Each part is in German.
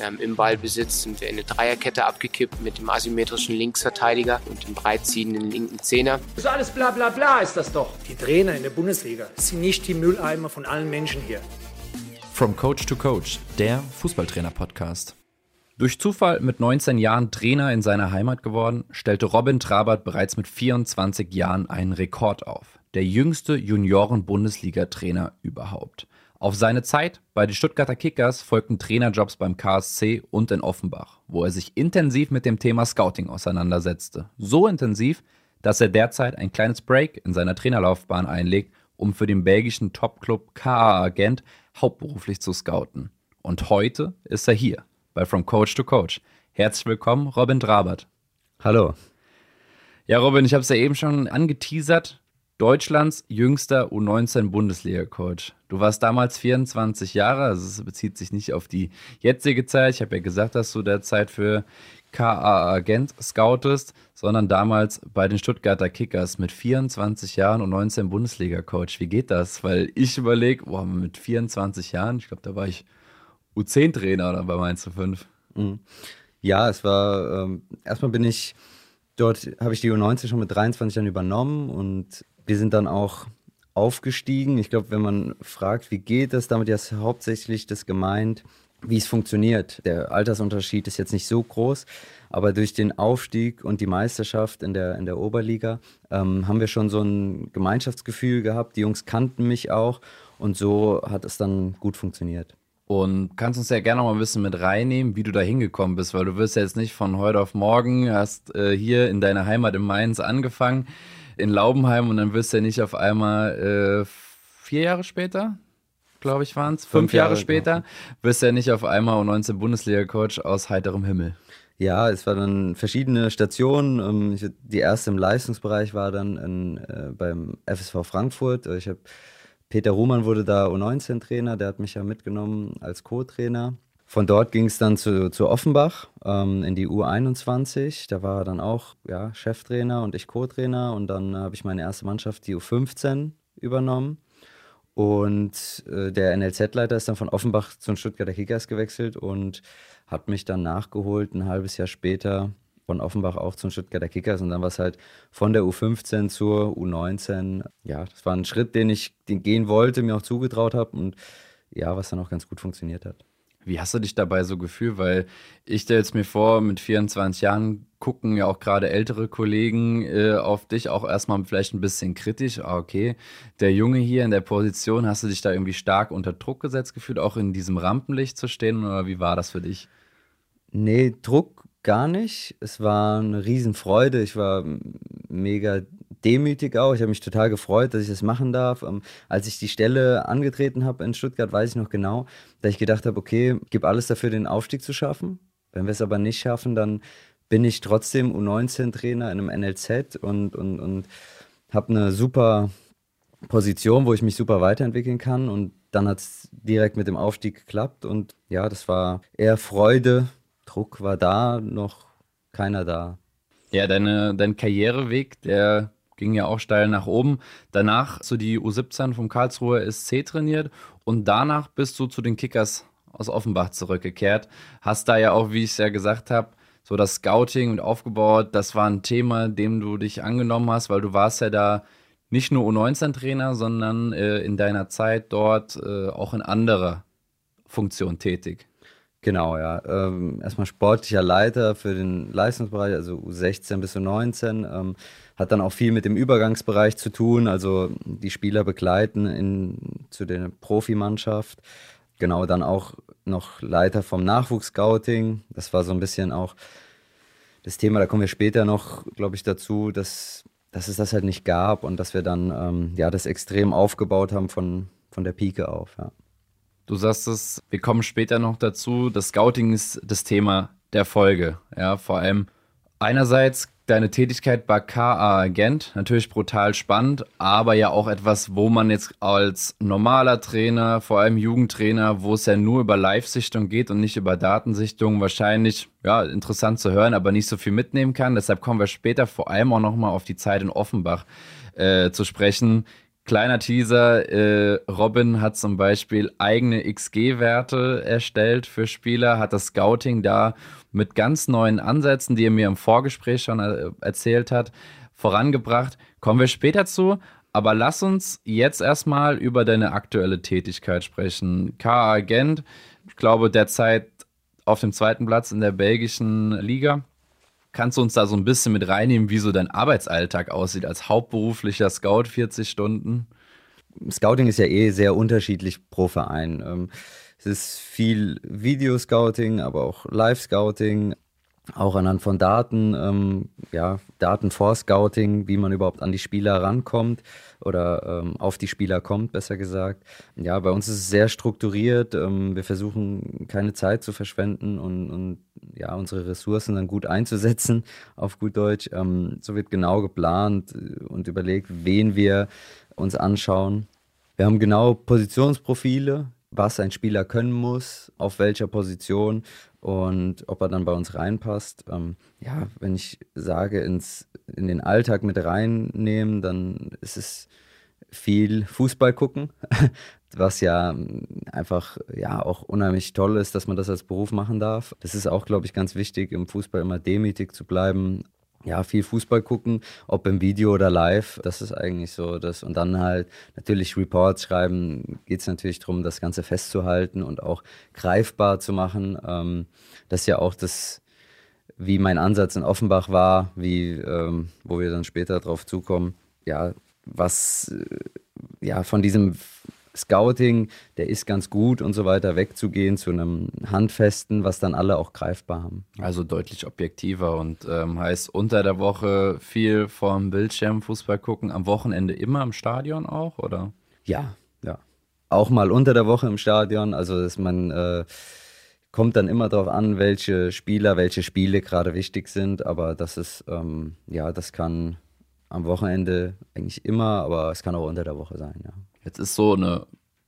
Ähm, Im Ballbesitz sind wir in eine Dreierkette abgekippt mit dem asymmetrischen Linksverteidiger und dem breitziehenden linken Zehner. So alles bla bla bla ist das doch. Die Trainer in der Bundesliga sind nicht die Mülleimer von allen Menschen hier. From Coach to Coach, der Fußballtrainer-Podcast. Durch Zufall mit 19 Jahren Trainer in seiner Heimat geworden, stellte Robin Trabert bereits mit 24 Jahren einen Rekord auf. Der jüngste Junioren-Bundesliga-Trainer überhaupt. Auf seine Zeit bei den Stuttgarter Kickers folgten Trainerjobs beim KSC und in Offenbach, wo er sich intensiv mit dem Thema Scouting auseinandersetzte. So intensiv, dass er derzeit ein kleines Break in seiner Trainerlaufbahn einlegt, um für den belgischen Topclub KA Agent hauptberuflich zu scouten. Und heute ist er hier bei From Coach to Coach. Herzlich willkommen, Robin Drabert. Hallo. Ja, Robin, ich habe es ja eben schon angeteasert. Deutschlands jüngster U19-Bundesliga-Coach. Du warst damals 24 Jahre, also es bezieht sich nicht auf die jetzige Zeit. Ich habe ja gesagt, dass du derzeit für KA Agent scoutest, sondern damals bei den Stuttgarter Kickers mit 24 Jahren und 19 Bundesliga-Coach. Wie geht das? Weil ich überlege, mit 24 Jahren, ich glaube, da war ich U10-Trainer oder bei Mainz 5. Mhm. Ja, es war, ähm, erstmal bin ich, dort habe ich die U19 schon mit 23 Jahren übernommen und wir sind dann auch aufgestiegen. Ich glaube, wenn man fragt, wie geht das, damit ist hauptsächlich das gemeint, wie es funktioniert. Der Altersunterschied ist jetzt nicht so groß, aber durch den Aufstieg und die Meisterschaft in der, in der Oberliga ähm, haben wir schon so ein Gemeinschaftsgefühl gehabt. Die Jungs kannten mich auch und so hat es dann gut funktioniert. Und kannst uns ja gerne noch mal ein bisschen mit reinnehmen, wie du da hingekommen bist, weil du wirst ja jetzt nicht von heute auf morgen, hast äh, hier in deiner Heimat in Mainz angefangen in Laubenheim und dann wirst du ja nicht auf einmal äh, vier Jahre später, glaube ich, waren es, fünf, fünf, Jahre, Jahre später, genau. wirst du ja nicht auf einmal U19 Bundesliga-Coach aus heiterem Himmel. Ja, es waren dann verschiedene Stationen. Ähm, die erste im Leistungsbereich war dann in, äh, beim FSV Frankfurt. Ich habe Peter Ruhmann wurde da U19-Trainer, der hat mich ja mitgenommen als Co-Trainer. Von dort ging es dann zu, zu Offenbach ähm, in die U21. Da war er dann auch ja, Cheftrainer und ich Co-Trainer. Und dann habe ich meine erste Mannschaft, die U15, übernommen. Und äh, der NLZ-Leiter ist dann von Offenbach zu den Stuttgarter Kickers gewechselt und hat mich dann nachgeholt, ein halbes Jahr später von Offenbach auch zu den Stuttgarter Kickers. Und dann war es halt von der U15 zur U19. Ja, das war ein Schritt, den ich den gehen wollte, mir auch zugetraut habe und ja, was dann auch ganz gut funktioniert hat. Wie hast du dich dabei so gefühlt? Weil ich stelle es mir vor, mit 24 Jahren gucken ja auch gerade ältere Kollegen äh, auf dich auch erstmal vielleicht ein bisschen kritisch. Ah, okay, der Junge hier in der Position, hast du dich da irgendwie stark unter Druck gesetzt gefühlt, auch in diesem Rampenlicht zu stehen oder wie war das für dich? Nee, Druck gar nicht. Es war eine Riesenfreude. Ich war mega demütig auch. Ich habe mich total gefreut, dass ich das machen darf. Ähm, als ich die Stelle angetreten habe in Stuttgart, weiß ich noch genau, dass ich gedacht habe, okay, gebe alles dafür, den Aufstieg zu schaffen. Wenn wir es aber nicht schaffen, dann bin ich trotzdem U19-Trainer in einem NLZ und, und, und habe eine super Position, wo ich mich super weiterentwickeln kann. Und dann hat es direkt mit dem Aufstieg geklappt. Und ja, das war eher Freude. Druck war da, noch keiner da. Ja, deine, dein Karriereweg, der ging ja auch steil nach oben. Danach so die U17 vom Karlsruher SC trainiert und danach bist du zu den Kickers aus Offenbach zurückgekehrt. Hast da ja auch, wie ich es ja gesagt habe, so das Scouting und aufgebaut, das war ein Thema, dem du dich angenommen hast, weil du warst ja da nicht nur U19-Trainer, sondern äh, in deiner Zeit dort äh, auch in anderer Funktion tätig. Genau, ja. Ähm, erstmal sportlicher Leiter für den Leistungsbereich, also U16 bis U19. Ähm, hat dann auch viel mit dem Übergangsbereich zu tun, also die Spieler begleiten in, zu der Profimannschaft. Genau, dann auch noch Leiter vom Nachwuchsscouting. Das war so ein bisschen auch das Thema, da kommen wir später noch, glaube ich, dazu, dass, dass es das halt nicht gab und dass wir dann ähm, ja, das extrem aufgebaut haben von, von der Pike auf. Ja. Du sagst es, wir kommen später noch dazu. Das Scouting ist das Thema der Folge. Ja, vor allem einerseits deine Tätigkeit bei KA Agent, natürlich brutal spannend, aber ja auch etwas, wo man jetzt als normaler Trainer, vor allem Jugendtrainer, wo es ja nur über Live-Sichtung geht und nicht über Datensichtung, wahrscheinlich ja interessant zu hören, aber nicht so viel mitnehmen kann. Deshalb kommen wir später vor allem auch nochmal auf die Zeit in Offenbach äh, zu sprechen. Kleiner Teaser, äh, Robin hat zum Beispiel eigene XG-Werte erstellt für Spieler, hat das Scouting da mit ganz neuen Ansätzen, die er mir im Vorgespräch schon äh, erzählt hat, vorangebracht. Kommen wir später zu, aber lass uns jetzt erstmal über deine aktuelle Tätigkeit sprechen. K.A. Gent, ich glaube derzeit auf dem zweiten Platz in der belgischen Liga. Kannst du uns da so ein bisschen mit reinnehmen, wie so dein Arbeitsalltag aussieht als hauptberuflicher Scout 40 Stunden? Scouting ist ja eh sehr unterschiedlich pro Verein. Ähm, es ist viel Videoscouting, aber auch Live-Scouting, auch anhand von Daten, ähm, ja, Daten vor Scouting, wie man überhaupt an die Spieler rankommt oder ähm, auf die Spieler kommt, besser gesagt. Ja, bei uns ist es sehr strukturiert. Ähm, wir versuchen keine Zeit zu verschwenden und, und ja, unsere Ressourcen dann gut einzusetzen, auf gut Deutsch. Ähm, so wird genau geplant und überlegt, wen wir uns anschauen. Wir haben genau Positionsprofile, was ein Spieler können muss, auf welcher Position und ob er dann bei uns reinpasst. Ähm, ja, wenn ich sage, ins, in den Alltag mit reinnehmen, dann ist es viel Fußball gucken, was ja einfach ja auch unheimlich toll ist, dass man das als Beruf machen darf. Das ist auch, glaube ich, ganz wichtig, im Fußball immer demütig zu bleiben, ja, viel Fußball gucken, ob im Video oder live. Das ist eigentlich so das. Und dann halt natürlich Reports schreiben, geht es natürlich darum, das Ganze festzuhalten und auch greifbar zu machen. Ähm, das ist ja auch das, wie mein Ansatz in Offenbach war, wie, ähm, wo wir dann später drauf zukommen. Ja, was, äh, ja, von diesem Scouting, der ist ganz gut und so weiter, wegzugehen zu einem Handfesten, was dann alle auch greifbar haben. Also deutlich objektiver und ähm, heißt unter der Woche viel vom Bildschirm Fußball gucken, am Wochenende immer im Stadion auch, oder? Ja, ja. Auch mal unter der Woche im Stadion, also dass man äh, kommt dann immer darauf an, welche Spieler, welche Spiele gerade wichtig sind, aber das ist, ähm, ja, das kann am Wochenende eigentlich immer, aber es kann auch unter der Woche sein, ja. Jetzt ist so eine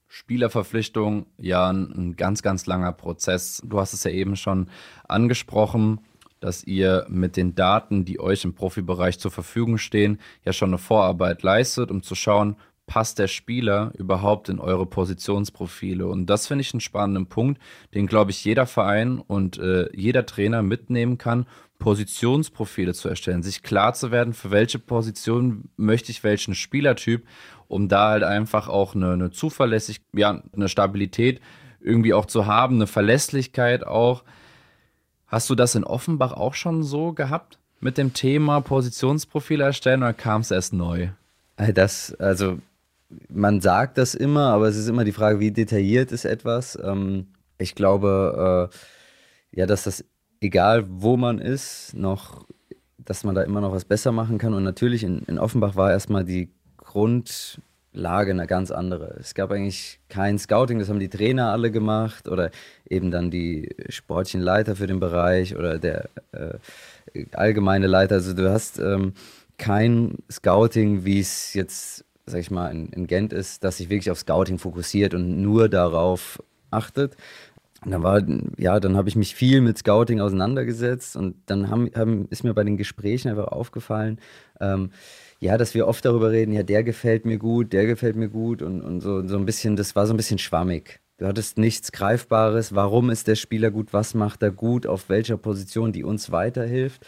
Spielerverpflichtung ja ein, ein ganz, ganz langer Prozess. Du hast es ja eben schon angesprochen, dass ihr mit den Daten, die euch im Profibereich zur Verfügung stehen, ja schon eine Vorarbeit leistet, um zu schauen, passt der Spieler überhaupt in eure Positionsprofile? Und das finde ich einen spannenden Punkt, den, glaube ich, jeder Verein und äh, jeder Trainer mitnehmen kann, Positionsprofile zu erstellen, sich klar zu werden, für welche Position möchte ich welchen Spielertyp, um da halt einfach auch eine, eine Zuverlässigkeit, ja, eine Stabilität irgendwie auch zu haben, eine Verlässlichkeit auch. Hast du das in Offenbach auch schon so gehabt mit dem Thema Positionsprofile erstellen oder kam es erst neu? Äh, das, also man sagt das immer, aber es ist immer die Frage, wie detailliert ist etwas. Ähm, ich glaube, äh, ja, dass das egal wo man ist, noch, dass man da immer noch was besser machen kann. Und natürlich in, in Offenbach war erstmal die Grundlage eine ganz andere. Es gab eigentlich kein Scouting, das haben die Trainer alle gemacht oder eben dann die sportlichen Leiter für den Bereich oder der äh, allgemeine Leiter. Also du hast ähm, kein Scouting, wie es jetzt, sag ich mal, in, in Gent ist, das sich wirklich auf Scouting fokussiert und nur darauf achtet. Und dann war, ja, dann habe ich mich viel mit Scouting auseinandergesetzt und dann haben, haben, ist mir bei den Gesprächen einfach aufgefallen, ähm, ja, dass wir oft darüber reden, ja, der gefällt mir gut, der gefällt mir gut und, und so, so ein bisschen, das war so ein bisschen schwammig. Du hattest nichts Greifbares, warum ist der Spieler gut, was macht er gut, auf welcher Position, die uns weiterhilft.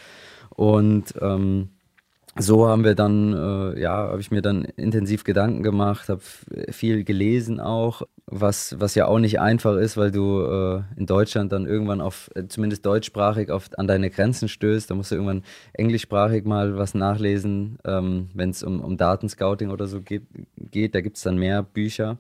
Und ähm, so haben wir dann, äh, ja, habe ich mir dann intensiv Gedanken gemacht, habe viel gelesen auch, was, was ja auch nicht einfach ist, weil du äh, in Deutschland dann irgendwann auf, äh, zumindest deutschsprachig, auf, an deine Grenzen stößt. Da musst du irgendwann englischsprachig mal was nachlesen, ähm, wenn es um, um Datenscouting oder so geht. geht. Da gibt es dann mehr Bücher.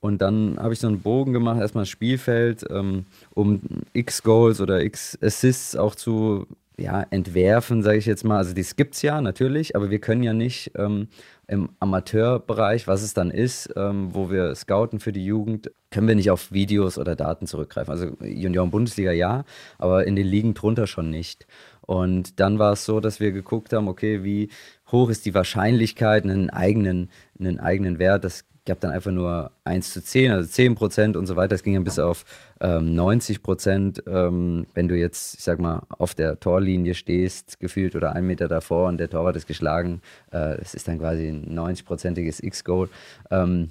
Und dann habe ich so einen Bogen gemacht, erstmal Spielfeld, ähm, um X Goals oder X Assists auch zu ja, entwerfen, sage ich jetzt mal. Also das gibt es ja natürlich, aber wir können ja nicht ähm, im Amateurbereich, was es dann ist, ähm, wo wir scouten für die Jugend, können wir nicht auf Videos oder Daten zurückgreifen. Also Junioren-Bundesliga ja, aber in den Ligen drunter schon nicht. Und dann war es so, dass wir geguckt haben, okay, wie hoch ist die Wahrscheinlichkeit, einen eigenen, einen eigenen Wert, das gab dann einfach nur 1 zu 10, also 10 Prozent und so weiter. Es ging dann bis auf ähm, 90 Prozent, ähm, wenn du jetzt, ich sag mal, auf der Torlinie stehst, gefühlt oder einen Meter davor und der Torwart ist geschlagen. Äh, es ist dann quasi ein 90-prozentiges X-Goal. Ähm,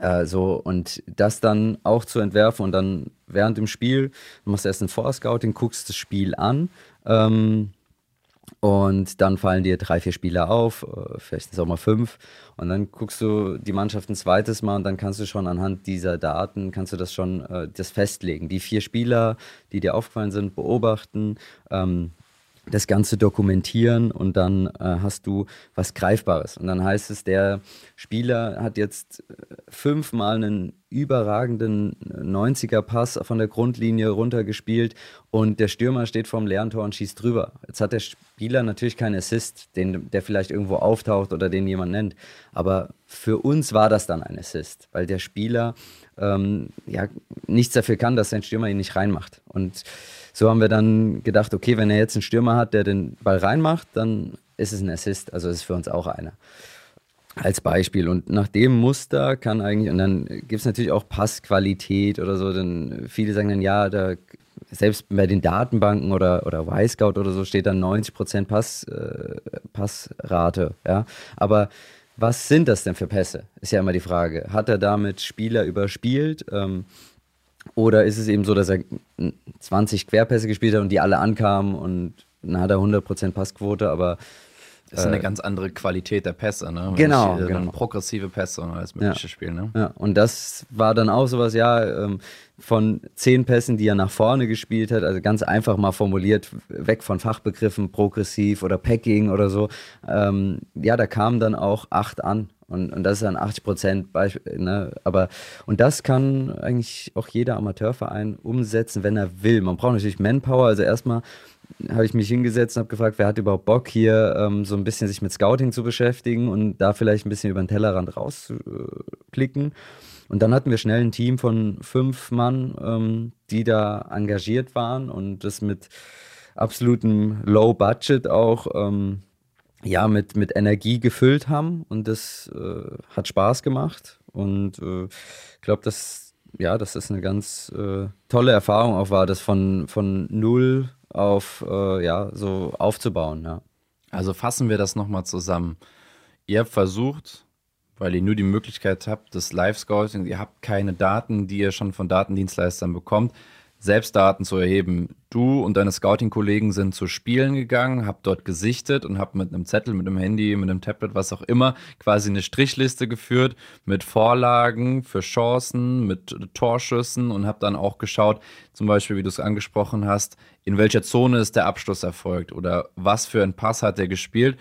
äh, so, und das dann auch zu entwerfen und dann während dem Spiel, du machst erst ein Vorscouting, guckst das Spiel an. Ähm, und dann fallen dir drei, vier Spieler auf, äh, vielleicht sind es auch mal fünf. Und dann guckst du die Mannschaft ein zweites Mal und dann kannst du schon anhand dieser Daten, kannst du das schon äh, das festlegen. Die vier Spieler, die dir aufgefallen sind, beobachten, ähm, das Ganze dokumentieren und dann äh, hast du was Greifbares. Und dann heißt es, der Spieler hat jetzt äh, fünfmal einen überragenden 90er-Pass von der Grundlinie runtergespielt und der Stürmer steht vorm leeren Tor und schießt drüber. Jetzt hat der Spieler natürlich keinen Assist, den, der vielleicht irgendwo auftaucht oder den jemand nennt. Aber für uns war das dann ein Assist, weil der Spieler ähm, ja, nichts dafür kann, dass sein Stürmer ihn nicht reinmacht. Und so haben wir dann gedacht, okay, wenn er jetzt einen Stürmer hat, der den Ball reinmacht, dann ist es ein Assist. Also ist es für uns auch einer. Als Beispiel. Und nach dem Muster kann eigentlich, und dann gibt es natürlich auch Passqualität oder so, dann viele sagen dann, ja, da selbst bei den Datenbanken oder, oder Y-Scout oder so steht dann 90% Pass, äh, Passrate. Ja? Aber was sind das denn für Pässe? Ist ja immer die Frage. Hat er damit Spieler überspielt? Ähm, oder ist es eben so, dass er 20 Querpässe gespielt hat und die alle ankamen und dann hat er 100% Passquote, aber das ist eine äh, ganz andere Qualität der Pässe, ne? Wenn genau, ich, äh, genau. progressive Pässe und alles mögliche ja. spielen, ne? Ja, und das war dann auch sowas, ja, ähm, von zehn Pässen, die er nach vorne gespielt hat, also ganz einfach mal formuliert, weg von Fachbegriffen, progressiv oder Packing oder so, ähm, ja, da kamen dann auch acht an. Und, und das ist dann 80 Prozent, ne? aber und das kann eigentlich auch jeder Amateurverein umsetzen, wenn er will. Man braucht natürlich Manpower, also erstmal habe ich mich hingesetzt und habe gefragt, wer hat überhaupt Bock hier ähm, so ein bisschen sich mit Scouting zu beschäftigen und da vielleicht ein bisschen über den Tellerrand rausklicken. Und dann hatten wir schnell ein Team von fünf Mann, ähm, die da engagiert waren und das mit absolutem Low Budget auch ähm, ja mit, mit Energie gefüllt haben und das äh, hat Spaß gemacht und äh, ich äh, glaube, dass ja, dass das eine ganz äh, tolle Erfahrung auch war, das von, von null auf, äh, ja, so aufzubauen, ja. Also fassen wir das nochmal zusammen. Ihr habt versucht, weil ihr nur die Möglichkeit habt, das Live-Scouting, ihr habt keine Daten, die ihr schon von Datendienstleistern bekommt, selbst Daten zu erheben. Du und deine Scouting-Kollegen sind zu Spielen gegangen, habt dort gesichtet und habt mit einem Zettel, mit einem Handy, mit einem Tablet, was auch immer, quasi eine Strichliste geführt mit Vorlagen für Chancen, mit Torschüssen und habt dann auch geschaut, zum Beispiel, wie du es angesprochen hast, in welcher Zone ist der Abschluss erfolgt oder was für ein Pass hat er gespielt.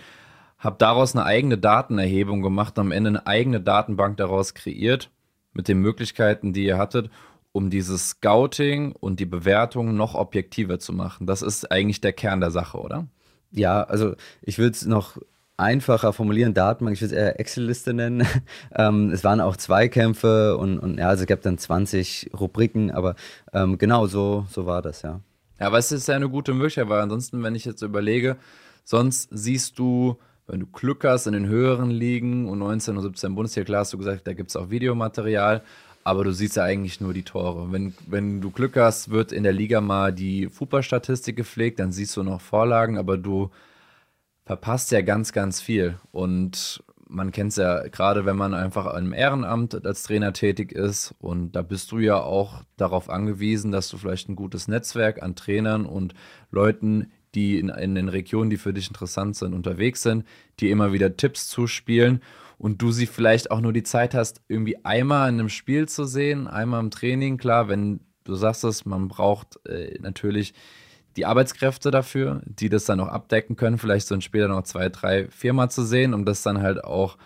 Habt daraus eine eigene Datenerhebung gemacht, am Ende eine eigene Datenbank daraus kreiert mit den Möglichkeiten, die ihr hattet um dieses Scouting und die Bewertung noch objektiver zu machen. Das ist eigentlich der Kern der Sache, oder? Ja, also ich würde es noch einfacher formulieren, Datenbank, ich würde es eher Excel-Liste nennen. ähm, es waren auch Zweikämpfe und, und ja, also es gab dann 20 Rubriken, aber ähm, genau so, so war das, ja. Ja, aber es ist ja eine gute Möglichkeit, weil ansonsten, wenn ich jetzt überlege, sonst siehst du, wenn du Glück hast in den höheren Ligen und 19 und 17 Bundesliga, klar hast du gesagt, da gibt es auch Videomaterial, aber du siehst ja eigentlich nur die Tore. Wenn, wenn du Glück hast, wird in der Liga mal die Fußballstatistik gepflegt, dann siehst du noch Vorlagen, aber du verpasst ja ganz, ganz viel. Und man kennt es ja gerade, wenn man einfach im Ehrenamt als Trainer tätig ist. Und da bist du ja auch darauf angewiesen, dass du vielleicht ein gutes Netzwerk an Trainern und Leuten, die in, in den Regionen, die für dich interessant sind, unterwegs sind, die immer wieder Tipps zuspielen und du sie vielleicht auch nur die Zeit hast, irgendwie einmal in einem Spiel zu sehen, einmal im Training. Klar, wenn du sagst es, man braucht äh, natürlich die Arbeitskräfte dafür, die das dann auch abdecken können, vielleicht so ein Spiel dann auch zwei, drei, viermal zu sehen, um das dann halt auch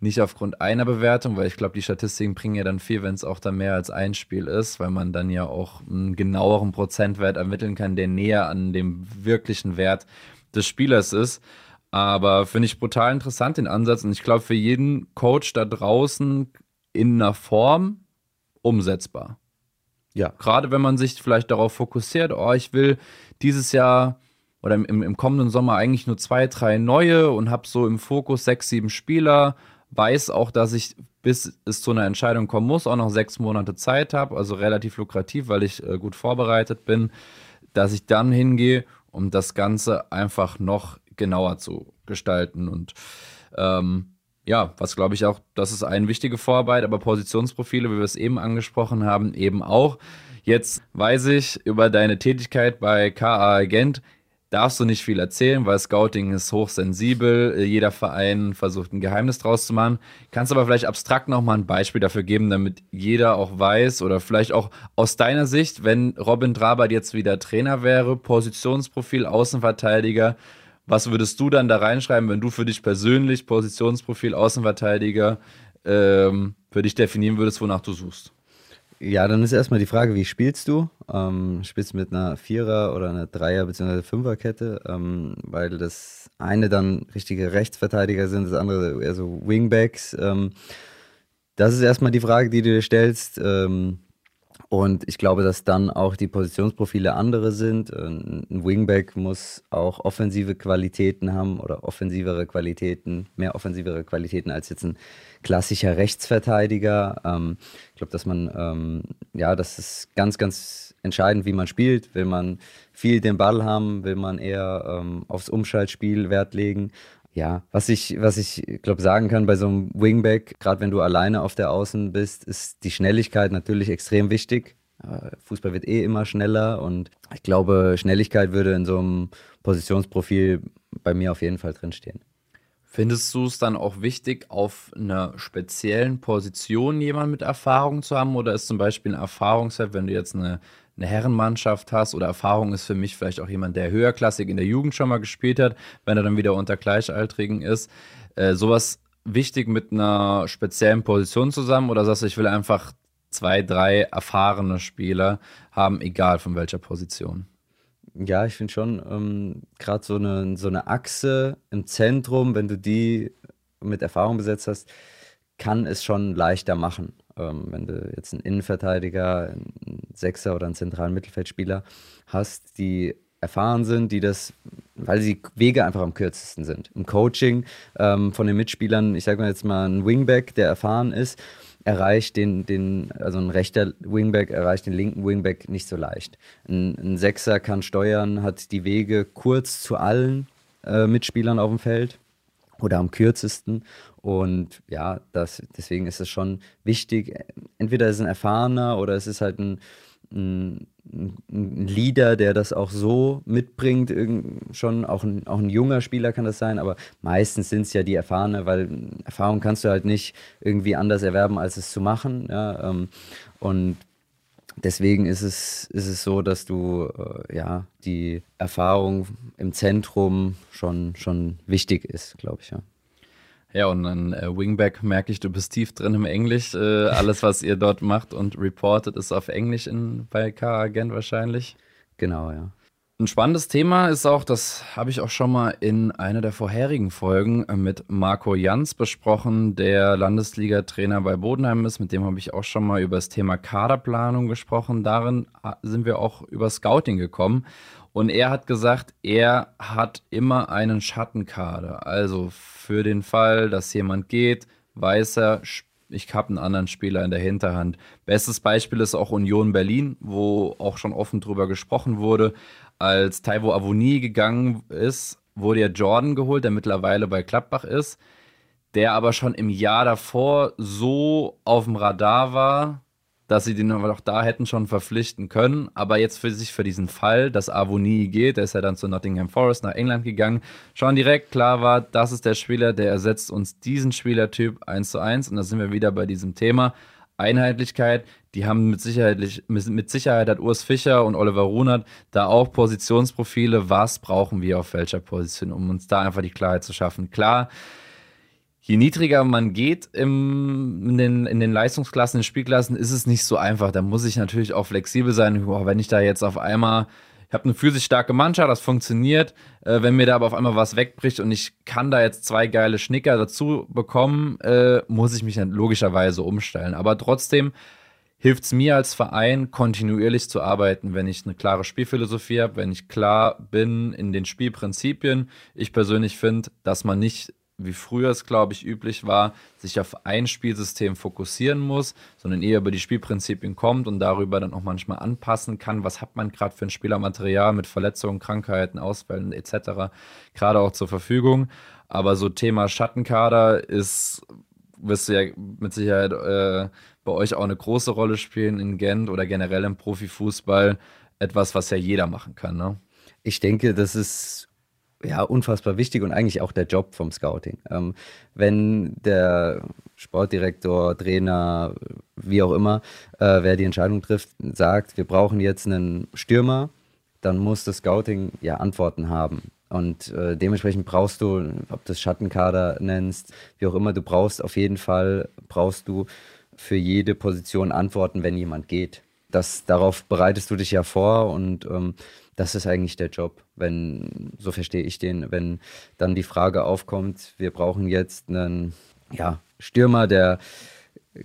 nicht aufgrund einer Bewertung, weil ich glaube, die Statistiken bringen ja dann viel, wenn es auch dann mehr als ein Spiel ist, weil man dann ja auch einen genaueren Prozentwert ermitteln kann, der näher an dem wirklichen Wert des Spielers ist. Aber finde ich brutal interessant den Ansatz und ich glaube für jeden Coach da draußen in einer Form umsetzbar. Ja. Gerade wenn man sich vielleicht darauf fokussiert, oh, ich will dieses Jahr oder im, im kommenden Sommer eigentlich nur zwei, drei neue und habe so im Fokus sechs, sieben Spieler, weiß auch, dass ich bis es zu einer Entscheidung kommen muss, auch noch sechs Monate Zeit habe, also relativ lukrativ, weil ich äh, gut vorbereitet bin, dass ich dann hingehe, um das Ganze einfach noch genauer zu gestalten. Und ähm, ja, was glaube ich auch, das ist eine wichtige Vorarbeit, aber Positionsprofile, wie wir es eben angesprochen haben, eben auch. Jetzt weiß ich über deine Tätigkeit bei KA Agent, darfst du nicht viel erzählen, weil Scouting ist hochsensibel. Jeder Verein versucht ein Geheimnis draus zu machen. Kannst aber vielleicht abstrakt nochmal ein Beispiel dafür geben, damit jeder auch weiß oder vielleicht auch aus deiner Sicht, wenn Robin Drabert jetzt wieder Trainer wäre, Positionsprofil, Außenverteidiger, was würdest du dann da reinschreiben, wenn du für dich persönlich Positionsprofil, Außenverteidiger ähm, für dich definieren würdest, wonach du suchst? Ja, dann ist erstmal die Frage, wie spielst du? Ähm, spielst du mit einer Vierer- oder einer Dreier- bzw. Fünferkette? Ähm, weil das eine dann richtige Rechtsverteidiger sind, das andere eher so Wingbacks. Ähm, das ist erstmal die Frage, die du dir stellst. Ähm, und ich glaube, dass dann auch die Positionsprofile andere sind. Ein Wingback muss auch offensive Qualitäten haben oder offensivere Qualitäten, mehr offensivere Qualitäten als jetzt ein klassischer Rechtsverteidiger. Ähm, ich glaube, dass man, ähm, ja, das ist ganz, ganz entscheidend, wie man spielt. Will man viel den Ball haben, will man eher ähm, aufs Umschaltspiel Wert legen. Ja, was ich, was ich glaube sagen kann bei so einem Wingback, gerade wenn du alleine auf der Außen bist, ist die Schnelligkeit natürlich extrem wichtig. Fußball wird eh immer schneller und ich glaube, Schnelligkeit würde in so einem Positionsprofil bei mir auf jeden Fall drinstehen. Findest du es dann auch wichtig, auf einer speziellen Position jemanden mit Erfahrung zu haben? Oder ist zum Beispiel ein Erfahrungswert, wenn du jetzt eine eine Herrenmannschaft hast oder Erfahrung ist für mich vielleicht auch jemand, der höherklassig in der Jugend schon mal gespielt hat, wenn er dann wieder unter Gleichaltrigen ist. Äh, sowas wichtig mit einer speziellen Position zusammen oder sagst du, ich will einfach zwei, drei erfahrene Spieler haben, egal von welcher Position? Ja, ich finde schon, ähm, gerade so eine, so eine Achse im Zentrum, wenn du die mit Erfahrung besetzt hast, kann es schon leichter machen. Ähm, wenn du jetzt einen Innenverteidiger, einen Sechser oder einen zentralen Mittelfeldspieler hast, die erfahren sind, die das, weil die Wege einfach am kürzesten sind. Im Coaching ähm, von den Mitspielern, ich sage mal jetzt mal ein Wingback, der erfahren ist, erreicht den, den, also ein rechter Wingback erreicht den linken Wingback nicht so leicht. Ein, ein Sechser kann steuern, hat die Wege kurz zu allen äh, Mitspielern auf dem Feld oder am kürzesten. Und ja, das, deswegen ist es schon wichtig. Entweder ist es ein Erfahrener oder es ist halt ein, ein, ein Leader, der das auch so mitbringt. schon auch ein, auch ein junger Spieler kann das sein, aber meistens sind es ja die Erfahrene, weil Erfahrung kannst du halt nicht irgendwie anders erwerben, als es zu machen. Ja, ähm, und deswegen ist es, ist es so, dass du äh, ja die Erfahrung im Zentrum schon, schon wichtig ist, glaube ich, ja. Ja, und dann äh, Wingback merke ich, du bist tief drin im Englisch. Äh, alles, was ihr dort macht und reportet, ist auf Englisch in, bei K-Agent wahrscheinlich. Genau, ja. Ein spannendes Thema ist auch, das habe ich auch schon mal in einer der vorherigen Folgen äh, mit Marco Jans besprochen, der Landesliga-Trainer bei Bodenheim ist. Mit dem habe ich auch schon mal über das Thema Kaderplanung gesprochen. Darin äh, sind wir auch über Scouting gekommen. Und er hat gesagt, er hat immer einen Schattenkader. Also für den Fall, dass jemand geht, weiß er, ich habe einen anderen Spieler in der Hinterhand. Bestes Beispiel ist auch Union Berlin, wo auch schon offen drüber gesprochen wurde als Taiwo Avoni gegangen ist, wurde ja Jordan geholt, der mittlerweile bei Klappbach ist, der aber schon im Jahr davor so auf dem Radar war, dass sie den auch da hätten schon verpflichten können. Aber jetzt für sich für diesen Fall, dass Avoni geht, der ist ja dann zu Nottingham Forest nach England gegangen, schon direkt klar war, das ist der Spieler, der ersetzt uns diesen Spielertyp eins zu eins. Und da sind wir wieder bei diesem Thema. Einheitlichkeit, die haben mit Sicherheit, mit Sicherheit hat Urs Fischer und Oliver Runert da auch Positionsprofile, was brauchen wir auf welcher Position, um uns da einfach die Klarheit zu schaffen. Klar, je niedriger man geht im, in, den, in den Leistungsklassen, in den Spielklassen, ist es nicht so einfach. Da muss ich natürlich auch flexibel sein. Boah, wenn ich da jetzt auf einmal ich habe eine physisch starke Mannschaft, das funktioniert. Äh, wenn mir da aber auf einmal was wegbricht und ich kann da jetzt zwei geile Schnicker dazu bekommen, äh, muss ich mich dann logischerweise umstellen. Aber trotzdem hilft es mir als Verein, kontinuierlich zu arbeiten, wenn ich eine klare Spielphilosophie habe, wenn ich klar bin in den Spielprinzipien. Ich persönlich finde, dass man nicht wie früher es, glaube ich, üblich war, sich auf ein Spielsystem fokussieren muss, sondern eher über die Spielprinzipien kommt und darüber dann auch manchmal anpassen kann. Was hat man gerade für ein Spielermaterial mit Verletzungen, Krankheiten, Ausfällen etc. gerade auch zur Verfügung. Aber so Thema Schattenkader ist, wirst du ja mit Sicherheit äh, bei euch auch eine große Rolle spielen in Gent oder generell im Profifußball. Etwas, was ja jeder machen kann, ne? Ich denke, das ist ja, unfassbar wichtig und eigentlich auch der Job vom Scouting. Ähm, wenn der Sportdirektor, Trainer, wie auch immer, äh, wer die Entscheidung trifft, sagt, wir brauchen jetzt einen Stürmer, dann muss das Scouting ja Antworten haben. Und äh, dementsprechend brauchst du, ob du das Schattenkader nennst, wie auch immer, du brauchst auf jeden Fall, brauchst du für jede Position Antworten, wenn jemand geht. Das, darauf bereitest du dich ja vor und ähm, das ist eigentlich der Job, wenn, so verstehe ich den, wenn dann die Frage aufkommt, wir brauchen jetzt einen ja, Stürmer, der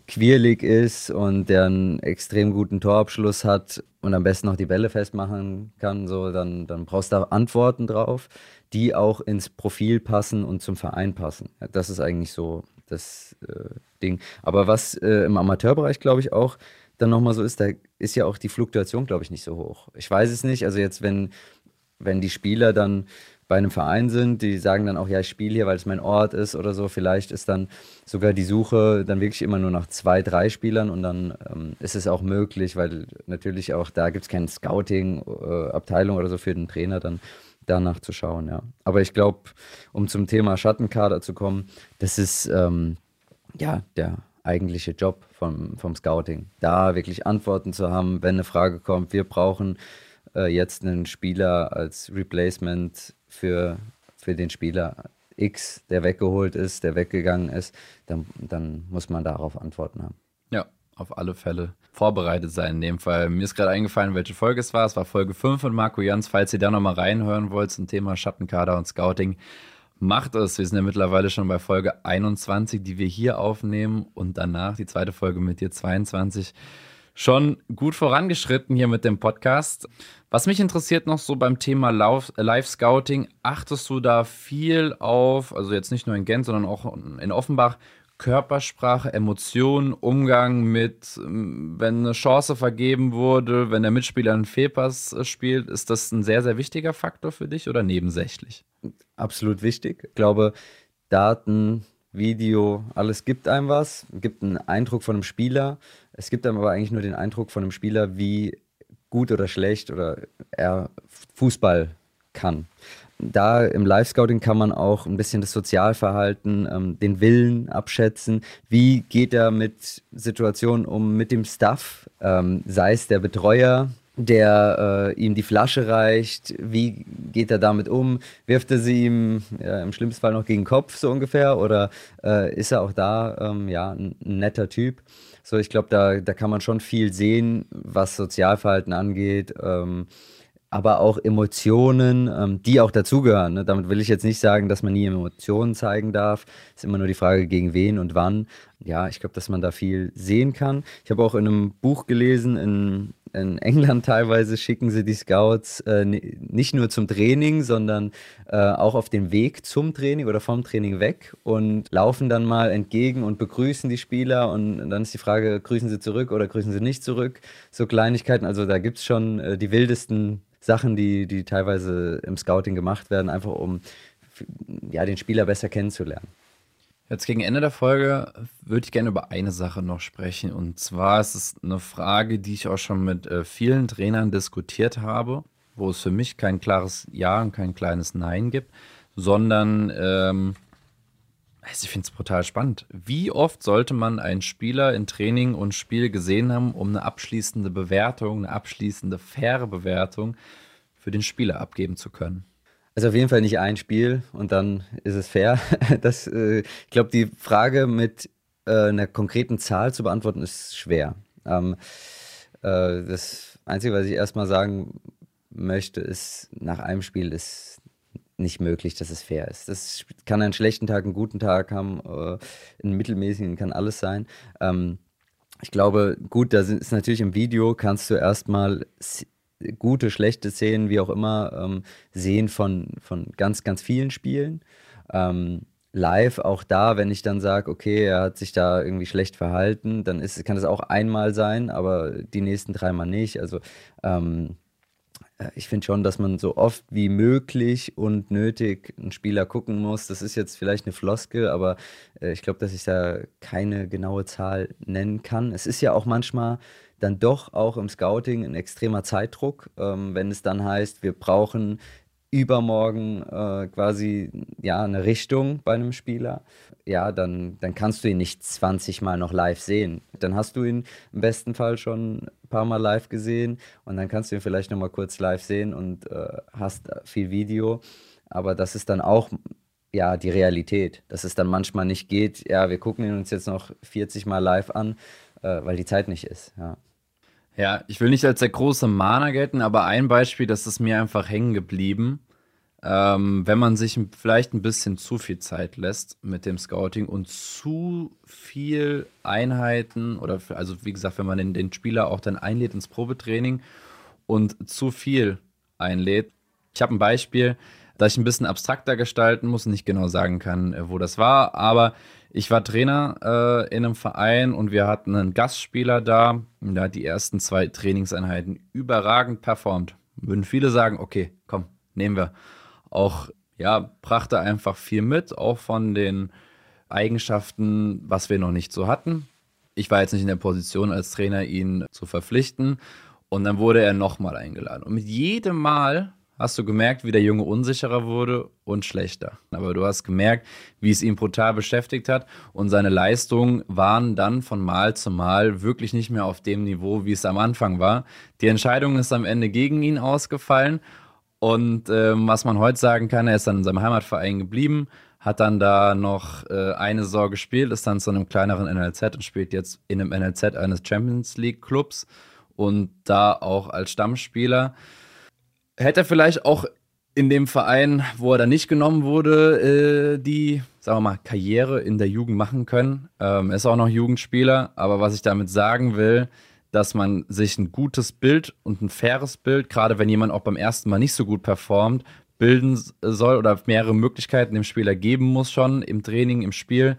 quirlig ist und der einen extrem guten Torabschluss hat und am besten noch die Bälle festmachen kann, so, dann, dann brauchst du Antworten drauf, die auch ins Profil passen und zum Verein passen. Das ist eigentlich so das äh, Ding. Aber was äh, im Amateurbereich, glaube ich, auch dann nochmal so ist, da ist ja auch die Fluktuation, glaube ich, nicht so hoch. Ich weiß es nicht. Also jetzt, wenn, wenn die Spieler dann bei einem Verein sind, die sagen dann auch, ja, ich spiele hier, weil es mein Ort ist oder so. Vielleicht ist dann sogar die Suche dann wirklich immer nur nach zwei, drei Spielern und dann ähm, ist es auch möglich, weil natürlich auch da gibt es keine Scouting-Abteilung äh, oder so für den Trainer dann danach zu schauen, ja. Aber ich glaube, um zum Thema Schattenkader zu kommen, das ist ähm, ja der eigentliche Job vom, vom Scouting. Da wirklich Antworten zu haben, wenn eine Frage kommt, wir brauchen äh, jetzt einen Spieler als Replacement für, für den Spieler X, der weggeholt ist, der weggegangen ist, dann, dann muss man darauf Antworten haben. Ja, auf alle Fälle vorbereitet sein. In dem Fall, mir ist gerade eingefallen, welche Folge es war. Es war Folge 5 von Marco Jans. Falls ihr da nochmal reinhören wollt zum Thema Schattenkader und Scouting, Macht es. Wir sind ja mittlerweile schon bei Folge 21, die wir hier aufnehmen und danach die zweite Folge mit dir 22. Schon gut vorangeschritten hier mit dem Podcast. Was mich interessiert noch so beim Thema Live-Scouting, achtest du da viel auf, also jetzt nicht nur in Gent, sondern auch in Offenbach, Körpersprache, Emotionen, Umgang mit, wenn eine Chance vergeben wurde, wenn der Mitspieler einen Fehlpass äh, spielt, ist das ein sehr, sehr wichtiger Faktor für dich oder nebensächlich? Absolut wichtig. Ich glaube, Daten, Video, alles gibt einem was, gibt einen Eindruck von einem Spieler. Es gibt einem aber eigentlich nur den Eindruck von einem Spieler, wie gut oder schlecht oder er Fußball kann da im Live-Scouting kann man auch ein bisschen das Sozialverhalten, ähm, den Willen abschätzen. Wie geht er mit Situationen um, mit dem Staff, ähm, sei es der Betreuer, der äh, ihm die Flasche reicht, wie geht er damit um? Wirft er sie ihm ja, im schlimmsten Fall noch gegen den Kopf, so ungefähr? Oder äh, ist er auch da ähm, ja, ein, netter Typ? So, ich glaube, da, da kann man schon viel sehen, was Sozialverhalten angeht. Ähm, aber auch Emotionen, ähm, die auch dazugehören. Ne? Damit will ich jetzt nicht sagen, dass man nie Emotionen zeigen darf. Ist immer nur die Frage, gegen wen und wann. Ja, ich glaube, dass man da viel sehen kann. Ich habe auch in einem Buch gelesen, in, in England teilweise schicken sie die Scouts äh, nicht nur zum Training, sondern äh, auch auf dem Weg zum Training oder vom Training weg und laufen dann mal entgegen und begrüßen die Spieler. Und dann ist die Frage, grüßen sie zurück oder grüßen sie nicht zurück? So Kleinigkeiten. Also da gibt es schon äh, die wildesten Sachen, die, die teilweise im Scouting gemacht werden, einfach um ja, den Spieler besser kennenzulernen. Jetzt gegen Ende der Folge würde ich gerne über eine Sache noch sprechen. Und zwar ist es eine Frage, die ich auch schon mit äh, vielen Trainern diskutiert habe, wo es für mich kein klares Ja und kein kleines Nein gibt, sondern ähm, also ich finde es brutal spannend. Wie oft sollte man einen Spieler in Training und Spiel gesehen haben, um eine abschließende Bewertung, eine abschließende faire Bewertung für den Spieler abgeben zu können? Also auf jeden Fall nicht ein Spiel und dann ist es fair. Das, äh, ich glaube, die Frage mit äh, einer konkreten Zahl zu beantworten ist schwer. Ähm, äh, das Einzige, was ich erstmal sagen möchte, ist, nach einem Spiel ist nicht möglich, dass es fair ist. Das kann einen schlechten Tag, einen guten Tag haben, äh, einen mittelmäßigen, kann alles sein. Ähm, ich glaube, gut, da ist natürlich im Video, kannst du erstmal gute, schlechte Szenen, wie auch immer, ähm, sehen von, von ganz, ganz vielen Spielen. Ähm, live auch da, wenn ich dann sage, okay, er hat sich da irgendwie schlecht verhalten, dann ist, kann es auch einmal sein, aber die nächsten dreimal nicht. Also ähm, äh, ich finde schon, dass man so oft wie möglich und nötig einen Spieler gucken muss. Das ist jetzt vielleicht eine Floskel, aber äh, ich glaube, dass ich da keine genaue Zahl nennen kann. Es ist ja auch manchmal dann doch auch im Scouting ein extremer Zeitdruck, ähm, wenn es dann heißt, wir brauchen übermorgen äh, quasi ja eine Richtung bei einem Spieler, ja, dann, dann kannst du ihn nicht 20 Mal noch live sehen. Dann hast du ihn im besten Fall schon ein paar Mal live gesehen und dann kannst du ihn vielleicht noch mal kurz live sehen und äh, hast viel Video. Aber das ist dann auch ja die Realität, dass es dann manchmal nicht geht. Ja, wir gucken ihn uns jetzt noch 40 Mal live an, äh, weil die Zeit nicht ist. Ja. Ja, ich will nicht als der große Mahner gelten, aber ein Beispiel, das ist mir einfach hängen geblieben. Ähm, wenn man sich vielleicht ein bisschen zu viel Zeit lässt mit dem Scouting und zu viel Einheiten oder für, also wie gesagt, wenn man den, den Spieler auch dann einlädt ins Probetraining und zu viel einlädt. Ich habe ein Beispiel, da ich ein bisschen abstrakter gestalten muss nicht genau sagen kann, äh, wo das war, aber ich war Trainer äh, in einem Verein und wir hatten einen Gastspieler da. Und der hat die ersten zwei Trainingseinheiten überragend performt. Würden viele sagen, okay, komm, nehmen wir. Auch, ja, brachte einfach viel mit, auch von den Eigenschaften, was wir noch nicht so hatten. Ich war jetzt nicht in der Position als Trainer, ihn zu verpflichten. Und dann wurde er nochmal eingeladen. Und mit jedem Mal hast du gemerkt, wie der Junge unsicherer wurde und schlechter. Aber du hast gemerkt, wie es ihn brutal beschäftigt hat und seine Leistungen waren dann von Mal zu Mal wirklich nicht mehr auf dem Niveau, wie es am Anfang war. Die Entscheidung ist am Ende gegen ihn ausgefallen und ähm, was man heute sagen kann, er ist dann in seinem Heimatverein geblieben, hat dann da noch äh, eine Saison gespielt, ist dann zu einem kleineren NLZ und spielt jetzt in einem NLZ eines Champions League Clubs und da auch als Stammspieler hätte er vielleicht auch in dem Verein, wo er dann nicht genommen wurde, äh, die, sagen wir mal, Karriere in der Jugend machen können. Ähm, er ist auch noch Jugendspieler, aber was ich damit sagen will, dass man sich ein gutes Bild und ein faires Bild, gerade wenn jemand auch beim ersten Mal nicht so gut performt, bilden soll oder mehrere Möglichkeiten dem Spieler geben muss schon im Training, im Spiel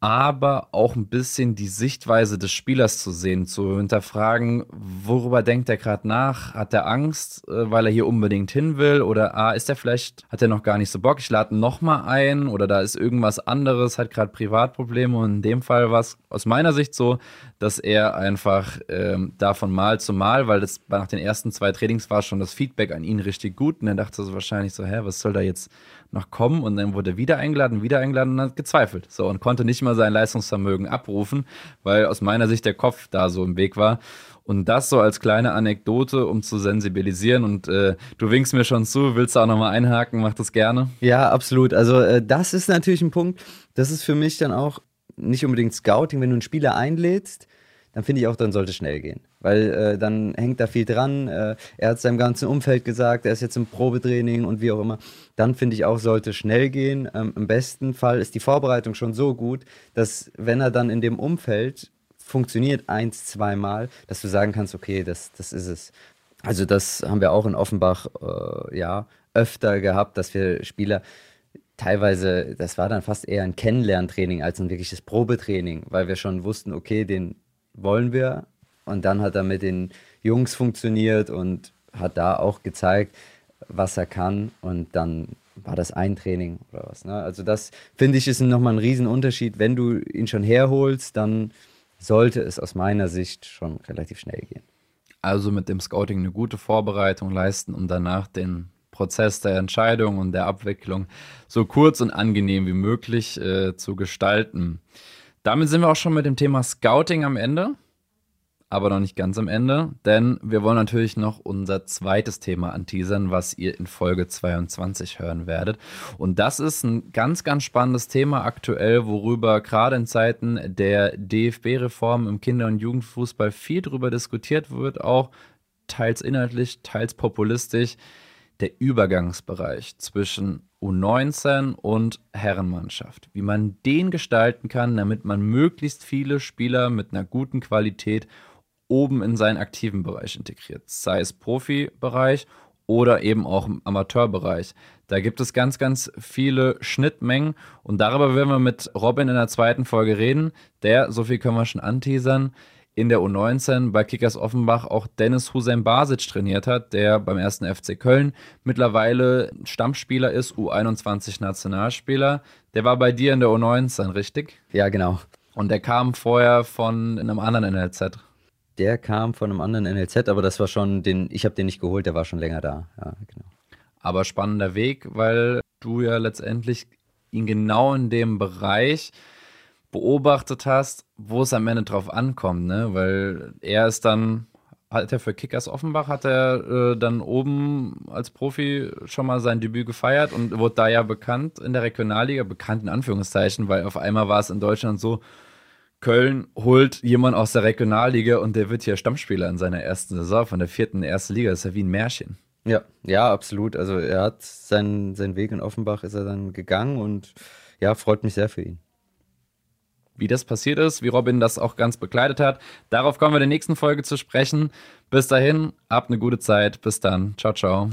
aber auch ein bisschen die Sichtweise des Spielers zu sehen, zu hinterfragen, worüber denkt er gerade nach? Hat er Angst, äh, weil er hier unbedingt hin will? Oder ah, ist er vielleicht, hat er noch gar nicht so Bock, ich lade nochmal ein oder da ist irgendwas anderes, hat gerade Privatprobleme und in dem Fall war es aus meiner Sicht so, dass er einfach ähm, da von Mal zu Mal, weil das nach den ersten zwei Trainings war schon das Feedback an ihn richtig gut und er dachte so wahrscheinlich so, hä, was soll da jetzt noch kommen und dann wurde er wieder eingeladen, wieder eingeladen und hat gezweifelt. So und konnte nicht mal sein Leistungsvermögen abrufen, weil aus meiner Sicht der Kopf da so im Weg war. Und das so als kleine Anekdote, um zu sensibilisieren. Und äh, du winkst mir schon zu, willst du auch nochmal einhaken, mach das gerne. Ja, absolut. Also äh, das ist natürlich ein Punkt, das ist für mich dann auch nicht unbedingt Scouting, wenn du einen Spieler einlädst, dann finde ich auch, dann sollte es schnell gehen. Weil äh, dann hängt da viel dran. Äh, er hat seinem ganzen Umfeld gesagt, er ist jetzt im Probetraining und wie auch immer. Dann finde ich auch, sollte schnell gehen. Ähm, Im besten Fall ist die Vorbereitung schon so gut, dass wenn er dann in dem Umfeld funktioniert eins, zweimal, dass du sagen kannst, okay, das, das ist es. Also das haben wir auch in Offenbach äh, ja öfter gehabt, dass wir Spieler teilweise, das war dann fast eher ein Kennenlerntraining als ein wirkliches Probetraining, weil wir schon wussten, okay, den wollen wir. Und dann hat er mit den Jungs funktioniert und hat da auch gezeigt, was er kann. Und dann war das ein Training oder was. Ne? Also das finde ich ist nochmal ein Riesenunterschied. Wenn du ihn schon herholst, dann sollte es aus meiner Sicht schon relativ schnell gehen. Also mit dem Scouting eine gute Vorbereitung leisten, um danach den Prozess der Entscheidung und der Abwicklung so kurz und angenehm wie möglich äh, zu gestalten. Damit sind wir auch schon mit dem Thema Scouting am Ende, aber noch nicht ganz am Ende, denn wir wollen natürlich noch unser zweites Thema anteasern, was ihr in Folge 22 hören werdet. Und das ist ein ganz, ganz spannendes Thema aktuell, worüber gerade in Zeiten der DFB-Reform im Kinder- und Jugendfußball viel darüber diskutiert wird, auch teils inhaltlich, teils populistisch der Übergangsbereich zwischen U19 und Herrenmannschaft. Wie man den gestalten kann, damit man möglichst viele Spieler mit einer guten Qualität oben in seinen aktiven Bereich integriert. Sei es Profibereich oder eben auch im Amateurbereich. Da gibt es ganz, ganz viele Schnittmengen und darüber werden wir mit Robin in der zweiten Folge reden. Der, so viel können wir schon anteasern, in der U19 bei Kickers Offenbach auch Dennis Hussein Basic trainiert hat, der beim ersten FC Köln mittlerweile Stammspieler ist, U21 Nationalspieler. Der war bei dir in der U19, richtig? Ja, genau. Und der kam vorher von einem anderen NLZ. Der kam von einem anderen NLZ, aber das war schon den, ich habe den nicht geholt, der war schon länger da. Ja, genau. Aber spannender Weg, weil du ja letztendlich ihn genau in dem Bereich beobachtet hast, wo es am Ende drauf ankommt, ne? Weil er ist dann, hat er für Kickers Offenbach, hat er äh, dann oben als Profi schon mal sein Debüt gefeiert und wurde da ja bekannt in der Regionalliga, bekannt in Anführungszeichen, weil auf einmal war es in Deutschland so, Köln holt jemand aus der Regionalliga und der wird hier Stammspieler in seiner ersten Saison von der vierten ersten Liga. Das ist ja wie ein Märchen. Ja, ja, absolut. Also er hat seinen, seinen Weg in Offenbach ist er dann gegangen und ja, freut mich sehr für ihn. Wie das passiert ist, wie Robin das auch ganz begleitet hat, darauf kommen wir in der nächsten Folge zu sprechen. Bis dahin, habt eine gute Zeit. Bis dann. Ciao, ciao.